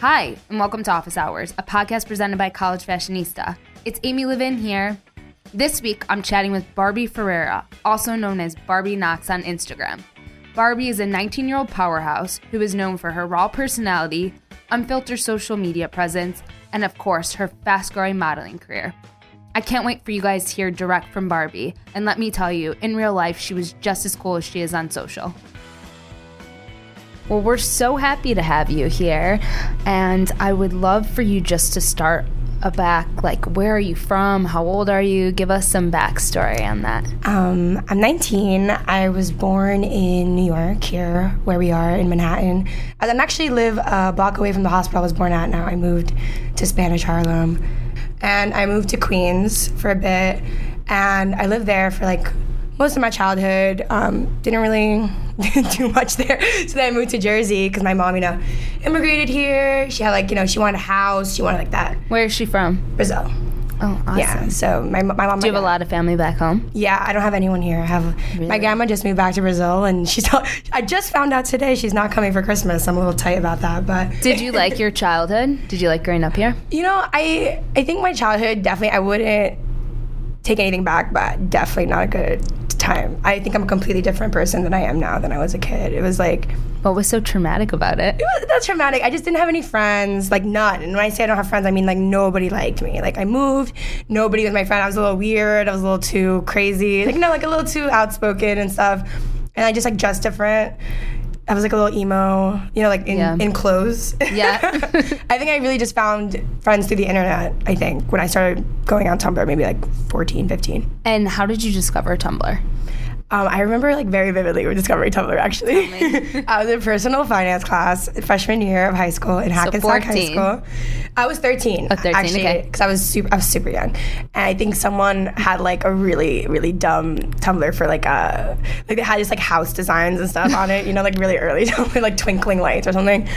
Hi, and welcome to Office Hours, a podcast presented by College Fashionista. It's Amy Levin here. This week, I'm chatting with Barbie Ferreira, also known as Barbie Nox on Instagram. Barbie is a 19 year old powerhouse who is known for her raw personality, unfiltered social media presence, and of course, her fast growing modeling career. I can't wait for you guys to hear direct from Barbie, and let me tell you, in real life, she was just as cool as she is on social. Well, we're so happy to have you here, and I would love for you just to start a back like where are you from? How old are you? Give us some backstory on that. Um, i'm 19 i was born in new york here where we are in manhattan. I actually live a block away from the hospital i was born at now. I moved to spanish harlem. And i moved to queens for a bit and i lived there for like most of my childhood. Um, didn't really do much there. So then I moved to Jersey because my mom, you know, immigrated here. She had like, you know, she wanted a house. She wanted like that. Where is she from? Brazil. Oh, awesome. Yeah. So my, my mom. Do you have a lot of family back home? Yeah, I don't have anyone here. I have really? my grandma just moved back to Brazil, and she's. I just found out today she's not coming for Christmas. I'm a little tight about that, but. Did you like your childhood? Did you like growing up here? You know, I I think my childhood definitely. I wouldn't take anything back, but definitely not a good time. I think I'm a completely different person than I am now than I was a kid. It was like what was so traumatic about it? It was that's traumatic. I just didn't have any friends, like none. And when I say I don't have friends, I mean like nobody liked me. Like I moved, nobody was my friend. I was a little weird. I was a little too crazy. Like you know, like a little too outspoken and stuff. And I just like just different. I was like a little emo, you know, like in, yeah. in clothes. Yeah. I think I really just found friends through the internet, I think, when I started going on Tumblr, maybe like 14, 15. And how did you discover Tumblr? Um, I remember like very vividly with discovering Tumblr actually. I was in personal finance class freshman year of high school in Hackensack so High School. I was 13. Oh, 13 actually, okay. Because I was super, I was super young, and I think someone had like a really, really dumb Tumblr for like a like they had just like house designs and stuff on it. You know, like really early Tumblr, like twinkling lights or something.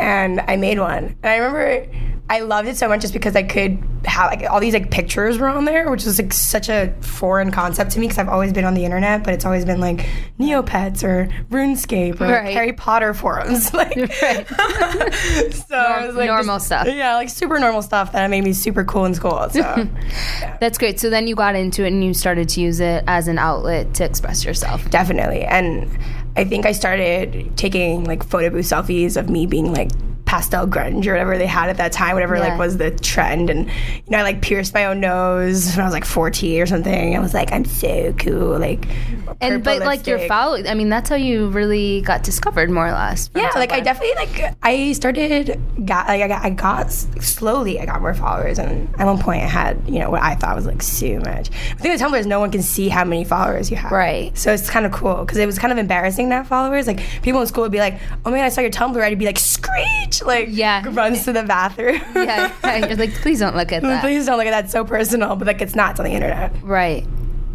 And I made one, and I remember I loved it so much just because I could have like all these like pictures were on there, which was like such a foreign concept to me because I've always been on the internet, but it's always been like Neopets or RuneScape or right. like, Harry Potter forums, like right. so Norm- was, like, normal just, stuff. Yeah, like super normal stuff that made me super cool in school. So yeah. that's great. So then you got into it and you started to use it as an outlet to express yourself. Definitely, and I think I started taking like photo booth selfies of me being like pastel grunge or whatever they had at that time, whatever yeah. like was the trend. And you know, I like pierced my own nose when I was like 14 or something. I was like, I'm so cool, like. And but lipstick. like your follow, I mean, that's how you really got discovered, more or less. Yeah, like I definitely like I started got like I got, I got slowly I got more followers, and at one point I had you know what I thought was like so much. The thing with Tumblr is no one can see how many followers you have, right? So it's kind of cool because it was kind of embarrassing to have followers. Like people in school would be like, "Oh man, I saw your Tumblr," I'd be like, "Screech!" Like yeah. runs to the bathroom. yeah, you're like, please don't look at that. Please don't look at that. It's so personal, but like it's not. On the internet. Right.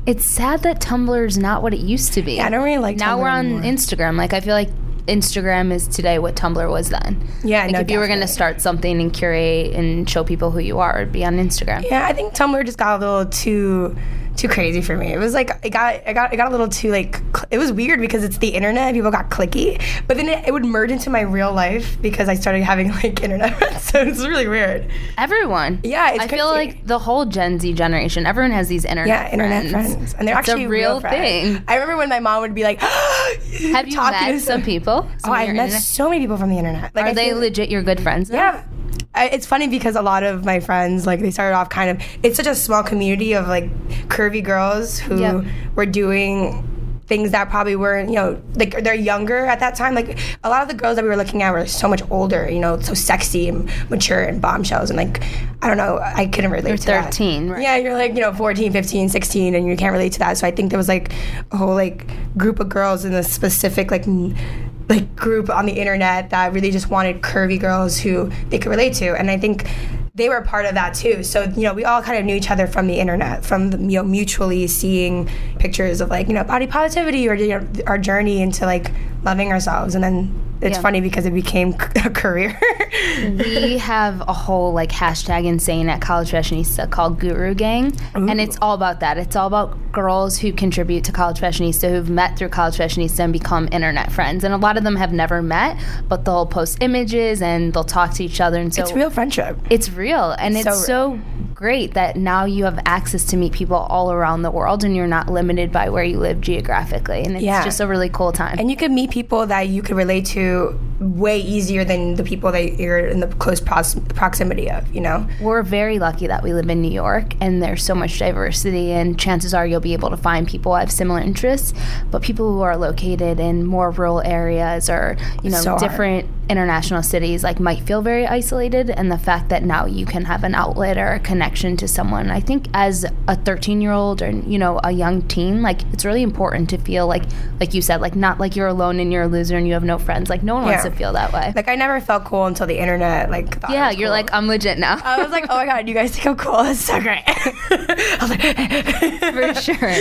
It's sad that Tumblr is not what it used to be. Yeah, I don't really like. Now Tumblr we're on anymore. Instagram. Like I feel like Instagram is today what Tumblr was then. Yeah, like no, if you were going to start something and curate and show people who you are, it'd be on Instagram. Yeah, I think Tumblr just got a little too too crazy for me. It was like it got it got it got a little too like cl- it was weird because it's the internet. People got clicky, but then it, it would merge into my real life because I started having like internet friends. So it's really weird. Everyone, yeah, it's like I crazy. feel like the whole Gen Z generation, everyone has these internet yeah internet friends, friends. and they're it's actually a real, real thing. I remember when my mom would be like, "Have you met some people?" Some oh, I've met internet? so many people from the internet. Like, Are I they legit your good friends? Though? Yeah. I, it's funny because a lot of my friends like they started off kind of it's such a small community of like curvy girls who yep. were doing things that probably weren't, you know, like they're younger at that time. Like a lot of the girls that we were looking at were so much older, you know, so sexy and mature and bombshells. And like, I don't know, I couldn't relate you're to 13, that. right? Yeah, you're like, you know, 14, 15, 16, and you can't relate to that. So I think there was like a whole like group of girls in a specific like like group on the internet that really just wanted curvy girls who they could relate to. And I think they were part of that too. So you know, we all kind of knew each other from the internet, from the, you know mutually seeing pictures of like you know body positivity or you know, our journey into like loving ourselves, and then it's yeah. funny because it became a career. we have a whole like hashtag insane at College Fashionista called Guru Gang, Ooh. and it's all about that. It's all about girls who contribute to College Fashionista who've met through College Fashionista and become internet friends. And a lot of them have never met, but they'll post images and they'll talk to each other. And so it's real friendship. It's real. And So it's so great that now you have access to meet people all around the world and you're not limited by where you live geographically. And it's Yeah. just a really cool time. And you can meet people that you could relate to way easier than the people that you're in the close pros- proximity of, you know? We're very lucky that we live in New York and there's so much diversity, and chances are you'll be able to find people who have similar interests. But people who are located in more rural areas or, you know, So hard. International cities like might feel very isolated and the fact that now you can have an outlet or a connection to someone i think as a 13 year old or you know a young teen like it's really important to feel like like you said like not like you're alone and you're a loser and you have no friends like no one wants to feel that way Like, I never felt cool until the internet, like, yeah you're cool. like i'm legit now I was like, oh my god, you guys think I'm cool? That's so great. For sure.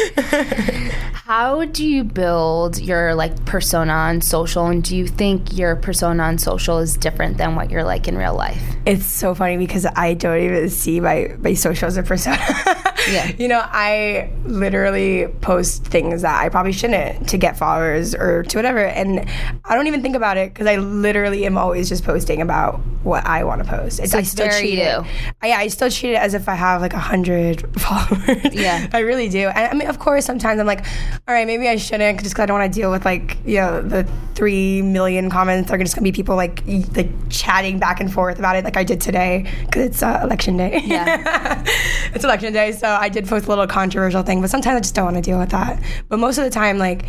How do you build your like persona on social, and do you think your persona on social is different than what you're like in real life? It's so funny because I don't even see my, my social as a persona. Yeah. You know, I literally post things that I probably shouldn't to get followers or to whatever. And I don't even think about it because I literally am always just posting about what I want to post. It's, So I still treat it. I, yeah, I still treat it as if I have like a hundred followers. Yeah. I really do. And I mean, of course, sometimes I'm like, all right, maybe I shouldn't just because I don't want to deal with like, you know, the three million comments are just going to be people like, like chatting back and forth about it like I did today because it's uh, election day. Yeah. it's election day, so I did post a little controversial thing, but sometimes I just don't want to deal with that. But most of the time, like,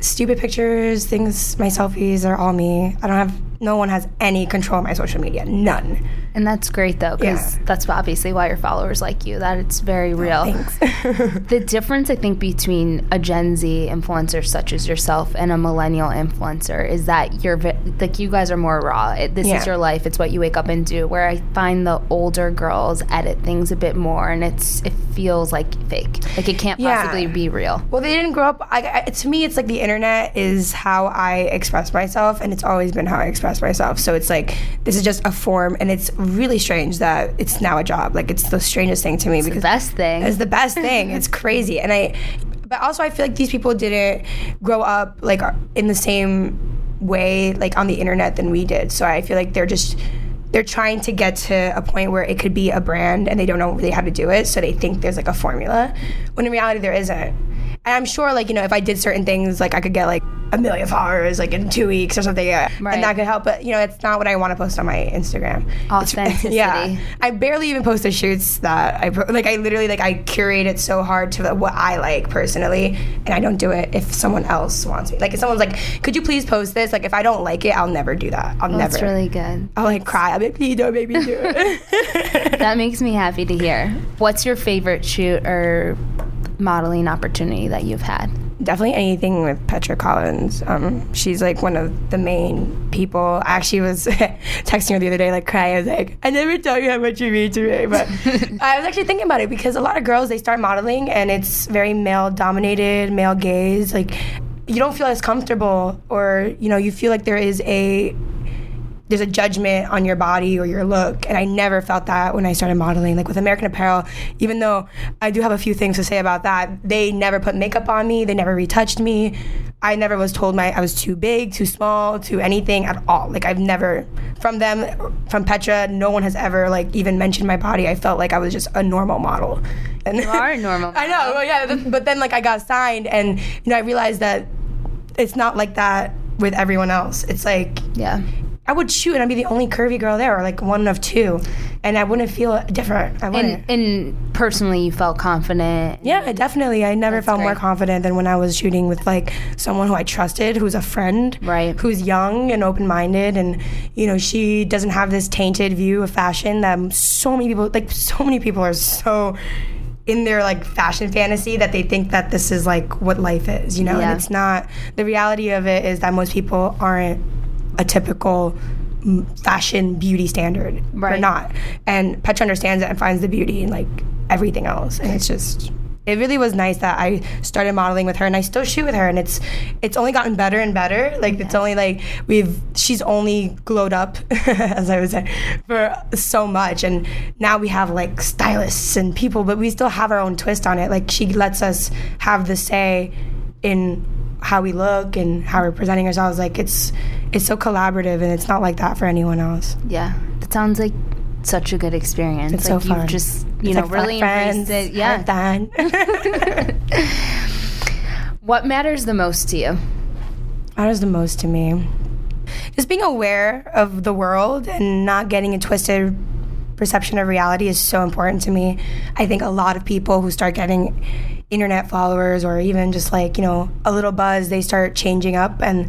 stupid pictures, things, my selfies are all me. I don't have, no one has any control of my social media. None. And that's great though, because Yeah. that's obviously why your followers like you. That it's very real. Thanks. The difference, I think, between a Gen Z influencer such as yourself and a millennial influencer is that you're like you guys are more raw. It, this Yeah. is your life. It's what you wake up and do. Where I find the older girls edit things a bit more, and it's it feels like fake. Like it can't Yeah. possibly be real. Well, they didn't grow up. I, I, to me, it's like the internet is how I express myself, and it's always been how I express myself. So it's like this is just a form, and it's really strange that it's now a job. Like it's the strangest thing to me The because best thing. it's the best thing. It's crazy, and I. But also, I feel like these people didn't grow up like in the same way, like on the internet, than we did. So I feel like they're just they're trying to get to a point where it could be a brand, and they don't know really how to do it. So they think there's like a formula, when in reality there isn't. And I'm sure, like you know, if I did certain things, like I could get like a million followers, like in two weeks or something, Right. and that could help. But you know, it's not what I want to post on my Instagram. It's- Authenticity. yeah, I barely even post the shoots that I like. I literally like I curate it so hard to what I like personally, and I don't do it if someone else wants me. Like if someone's like, "Could you please post this?" Like if I don't like it, I'll never do that. I'll never. That's really good. I'll like cry. I'll be like, "Please don't make me do it." That makes me happy to hear. What's your favorite shoot or modeling opportunity that you've had? Definitely anything with Petra Collins. Um, she's like one of the main people. I actually was texting her the other day, like crying. I was like, I never tell you how much you mean to me. But I was actually thinking about it because a lot of girls they start modeling and it's very male dominated, male gaze. Like you don't feel as comfortable, or you know, you feel like there is a there's a judgment on your body or your look and i never felt that when i started modeling like with american apparel even though i do have a few things to say about that. They never put makeup on me. They never retouched me. I never was told my i was too big too small too anything at all. Like i've never from them from petra no one has ever like even mentioned my body. I felt like i was just a normal model. And You are a normal i know well, yeah but then like i got signed and you know i realized that it's not like that with everyone else. It's like Yeah. I would shoot and I'd be the only curvy girl there, or like one of two, and I wouldn't feel different. I wouldn't. And, and personally, you felt confident. yeah, definitely. I never felt more confident than when I was shooting with like someone who I trusted, who's a friend, Right. Who's young and open minded, and you know she doesn't have this tainted view of fashion that so many people, like so many people, are so in their like fashion fantasy that they think that this is like what life is, you know, Yeah. and it's not. The reality of it is that most people aren't a typical fashion beauty standard. Right. not. And Petra understands it and finds the beauty in like everything else. And it's just it really was nice that I started modeling with her and I still shoot with her and it's it's only gotten better and better. Like it's only like we've she's only glowed up as I would say for so much and now we have like stylists and people but we still have our own twist on it. Like she lets us have the say in how we look and how we're presenting ourselves like it's it's so collaborative and it's not like that for anyone else. Yeah. That sounds like such a good experience. It's like so fun. you've just you It's know like really friends, embraced it. Yeah. fun. What matters the most to you? matters the most to me. Just being aware of the world and not getting it twisted perception of reality is so important to me. I think a lot of people who start getting internet followers or even just like, you know, a little buzz, they start changing up and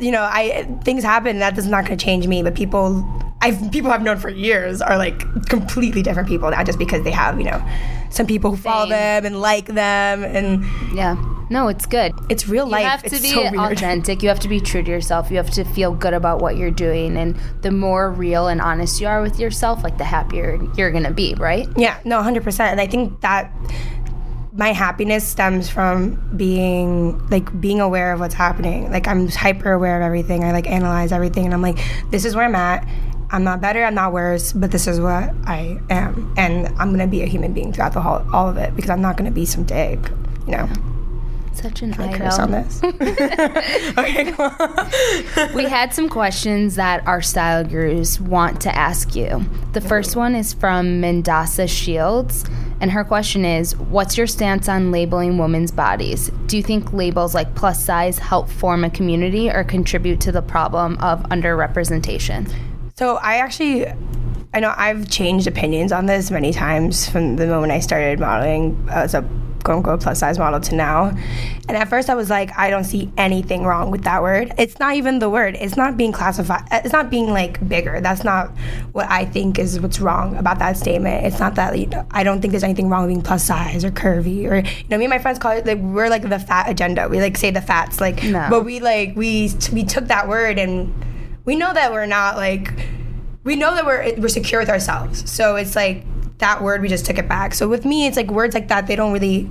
you know, I things happen that is not going to change me, but people I've people I've known for years are like completely different people now just because they have, you know, some people who follow Fame. them and like them and Yeah. No, it's good. it's real You life. You have to it's be so authentic. You have to be true to yourself. You have to feel good about what you're doing. And the more real and honest you are with yourself, like the happier you're going to be, right? Yeah, no, 100%. And I think that my happiness stems from being like being aware of what's happening. Like I'm hyper aware of everything. I like analyze everything and I'm like this is where I'm at. I'm not better, I'm not worse, but this is what I am. And I'm going to be a human being throughout the whole all of it because I'm not going to be some dick, you know. Such an I curse on idol. this. okay, cool. we had some questions that our style gurus want to ask you. The mm-hmm. first one is from Mendasa Shields, and her question is What's your stance on labeling women's bodies? Do you think labels like plus size help form a community or contribute to the problem of underrepresentation? So I actually, I know I've changed opinions on this many times from the moment I started modeling as a quote unquote plus size model to now. And at first I was like, I don't see anything wrong with that word. It's not even the word. It's not being classified. Uh, it's not being like bigger. That's not what I think is what's wrong about that statement. It's not that you know, I don't think there's anything wrong with being plus size or curvy or you know me and my friends call it like we're like the fat agenda. We like say the fats like, No. but we like we we took that word and we know that we're not like we know that we're we're secure with ourselves. So it's like that word we just took it back. So with me, it's like words like that they don't really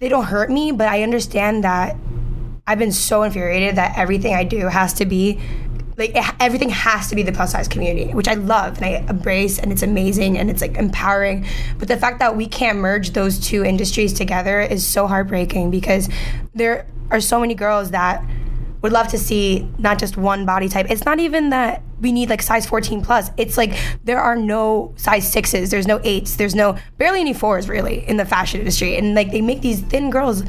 they don't hurt me, but I understand that I've been so infuriated that everything I do has to be like it, everything has to be the plus size community, which I love and I embrace, and it's amazing and it's like empowering. But the fact that we can't merge those two industries together is so heartbreaking because there are so many girls that would love to see not just one body type. It's not even that we need like size 14 plus. It's like there are no size sixes, there's no eights, there's no barely any fours really in the fashion industry. And like they make these thin girls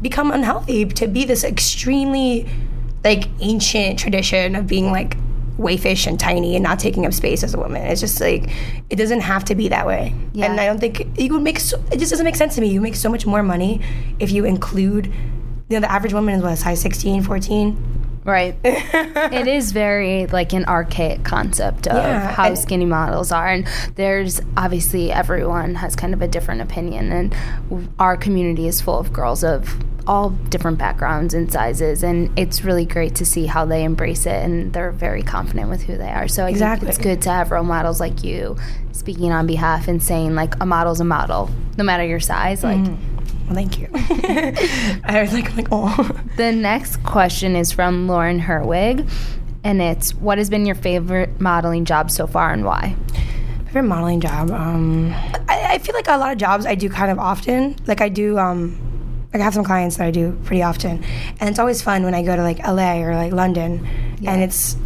become unhealthy to be this extremely like ancient tradition of being like wayfish and tiny and not taking up space as a woman. It's just like it doesn't have to be that way. Yeah. And I don't think it would make so, it just doesn't make sense to me. You make so much more money if you include you know the average woman is what size 16, 14. Right. it is very like an archaic concept of Yeah, how skinny models are. And there's obviously everyone has kind of a different opinion. And our community is full of girls of all different backgrounds and sizes. And it's really great to see how they embrace it and they're very confident with who they are. So I Exactly. think it's good to have role models like you speaking on behalf and saying, like, a model's a model, no matter your size. Like, mm-hmm. Well, thank you. I was like, I'm like, oh. The next question is from Lauren Herwig, and it's what has been your favorite modeling job so far and why? favorite modeling job. Um, I, I feel like a lot of jobs I do kind of often. Like I do. Um, like I have some clients that I do pretty often, and it's always fun when I go to like LA or like London, and it's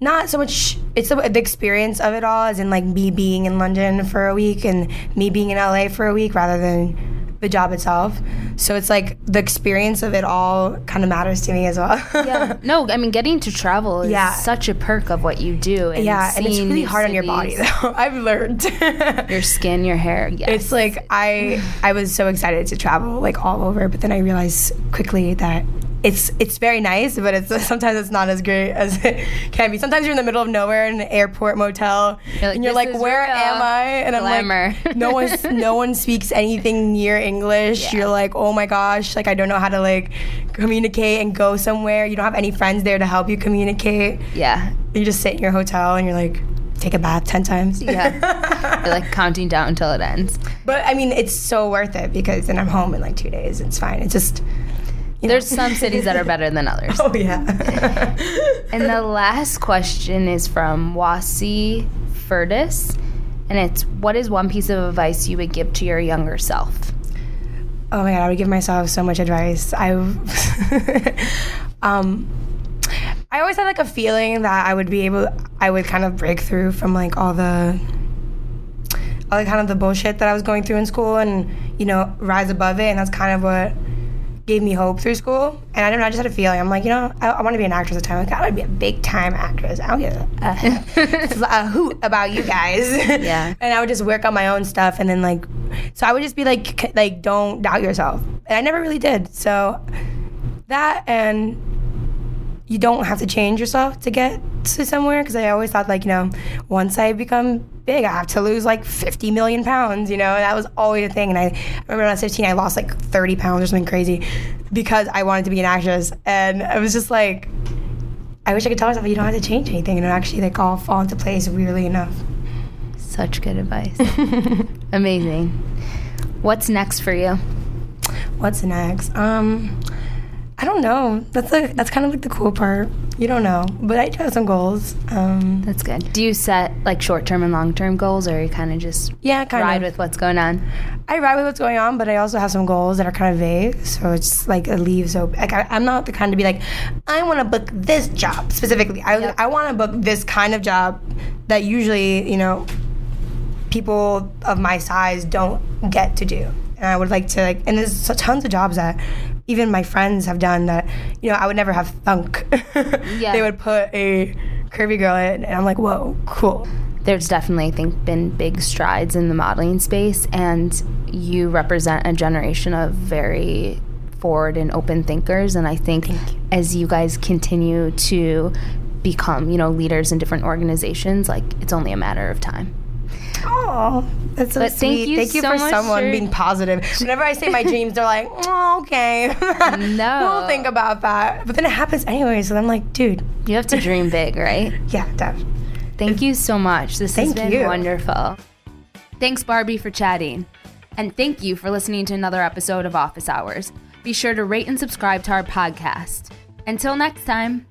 not so much. It's the, the experience of it all, as in like me being in London for a week and me being in LA for a week, rather than the job itself. So it's like the experience of it all kind of matters to me as well. Yeah. no, I mean getting to travel is Yeah. such a perk of what you do. And yeah, and it's really hard on your body though. I've learned. Your skin, your hair. Yes. It's like I I was so excited to travel like all over, but then I realized quickly that it's it's very nice, but it's sometimes it's not as great as it can be. Sometimes you're in the middle of nowhere in an airport motel, You're like, and you're like, "Where real am I?" And glamour. I'm like, "No one no one speaks anything near English." Yeah. You're like, "Oh my gosh!" Like I don't know how to like communicate and go somewhere. You don't have any friends there to help you communicate. yeah. You just sit in your hotel and you're like, take a bath 10 times. Yeah. You're like counting down until it ends. But I mean, it's so worth it because then I'm home in like two days. It's fine. It's just. You know. There's some cities that are better than others. Oh, yeah. And the last question is from Wasi Furtis. And it's what is one piece of advice you would give to your younger self? oh my God, I would give myself so much advice. I. um, I always had like a feeling that I would be able, I would kind of break through from like all the, all the kind of the bullshit that I was going through in school and, you know, rise above it. And that's kind of what gave me hope through school. And I don't know, I just had a feeling. I'm like, you know, I, I want to be an actress at the time. Like, I want to be a big time actress. I don't give a, a, a hoot about you guys. Yeah. and I would just work on my own stuff. And then like, so I would just be like, like, don't doubt yourself. And I never really did. So that and you don't have to change yourself to get to somewhere because I always thought like you know once I become big I have to lose like 50 million pounds you know and that was always a thing and I remember when I was 15 I lost like 30 pounds or something crazy because I wanted to be an actress and I was just like I wish I could tell myself you don't have to change anything and it actually like all fall into place weirdly enough Such good advice. Amazing. What's next for you? what's next um I don't know that's like that's kind of like the cool part you don't know but I do have some goals um That's good. Do you set like short term and long term goals or you kind of just yeah kind ride of with what's going on? I ride with what's going on, but I also have some goals that are kind of vague. So it's like it leaves open. Like I, I'm not the kind to be like, I want to book this job specifically. I Yep. I want to book this kind of job that usually you know people of my size don't get to do. And I would like to like, and there's tons of jobs that even my friends have done that you know I would never have thunk. Yeah. they would put a curvy girl in, and I'm like, whoa, cool. There's definitely, I think, been big strides in the modeling space, and you represent a generation of very forward and open thinkers. And I think as you guys continue to become, you know, leaders in different organizations, like it's only a matter of time. Oh, that's so But sweet. thank you thank you so for someone for- being positive. Whenever I say my dreams, they're like, oh, okay. No. we'll think about that. But then it happens anyway, so I'm like, dude, You have to dream big, right? yeah, Dev. Thank you so much. This Thank has been you. wonderful. Thanks, Barbie, for chatting. And thank you for listening to another episode of Office Hours. Be sure to rate and subscribe to our podcast. Until next time.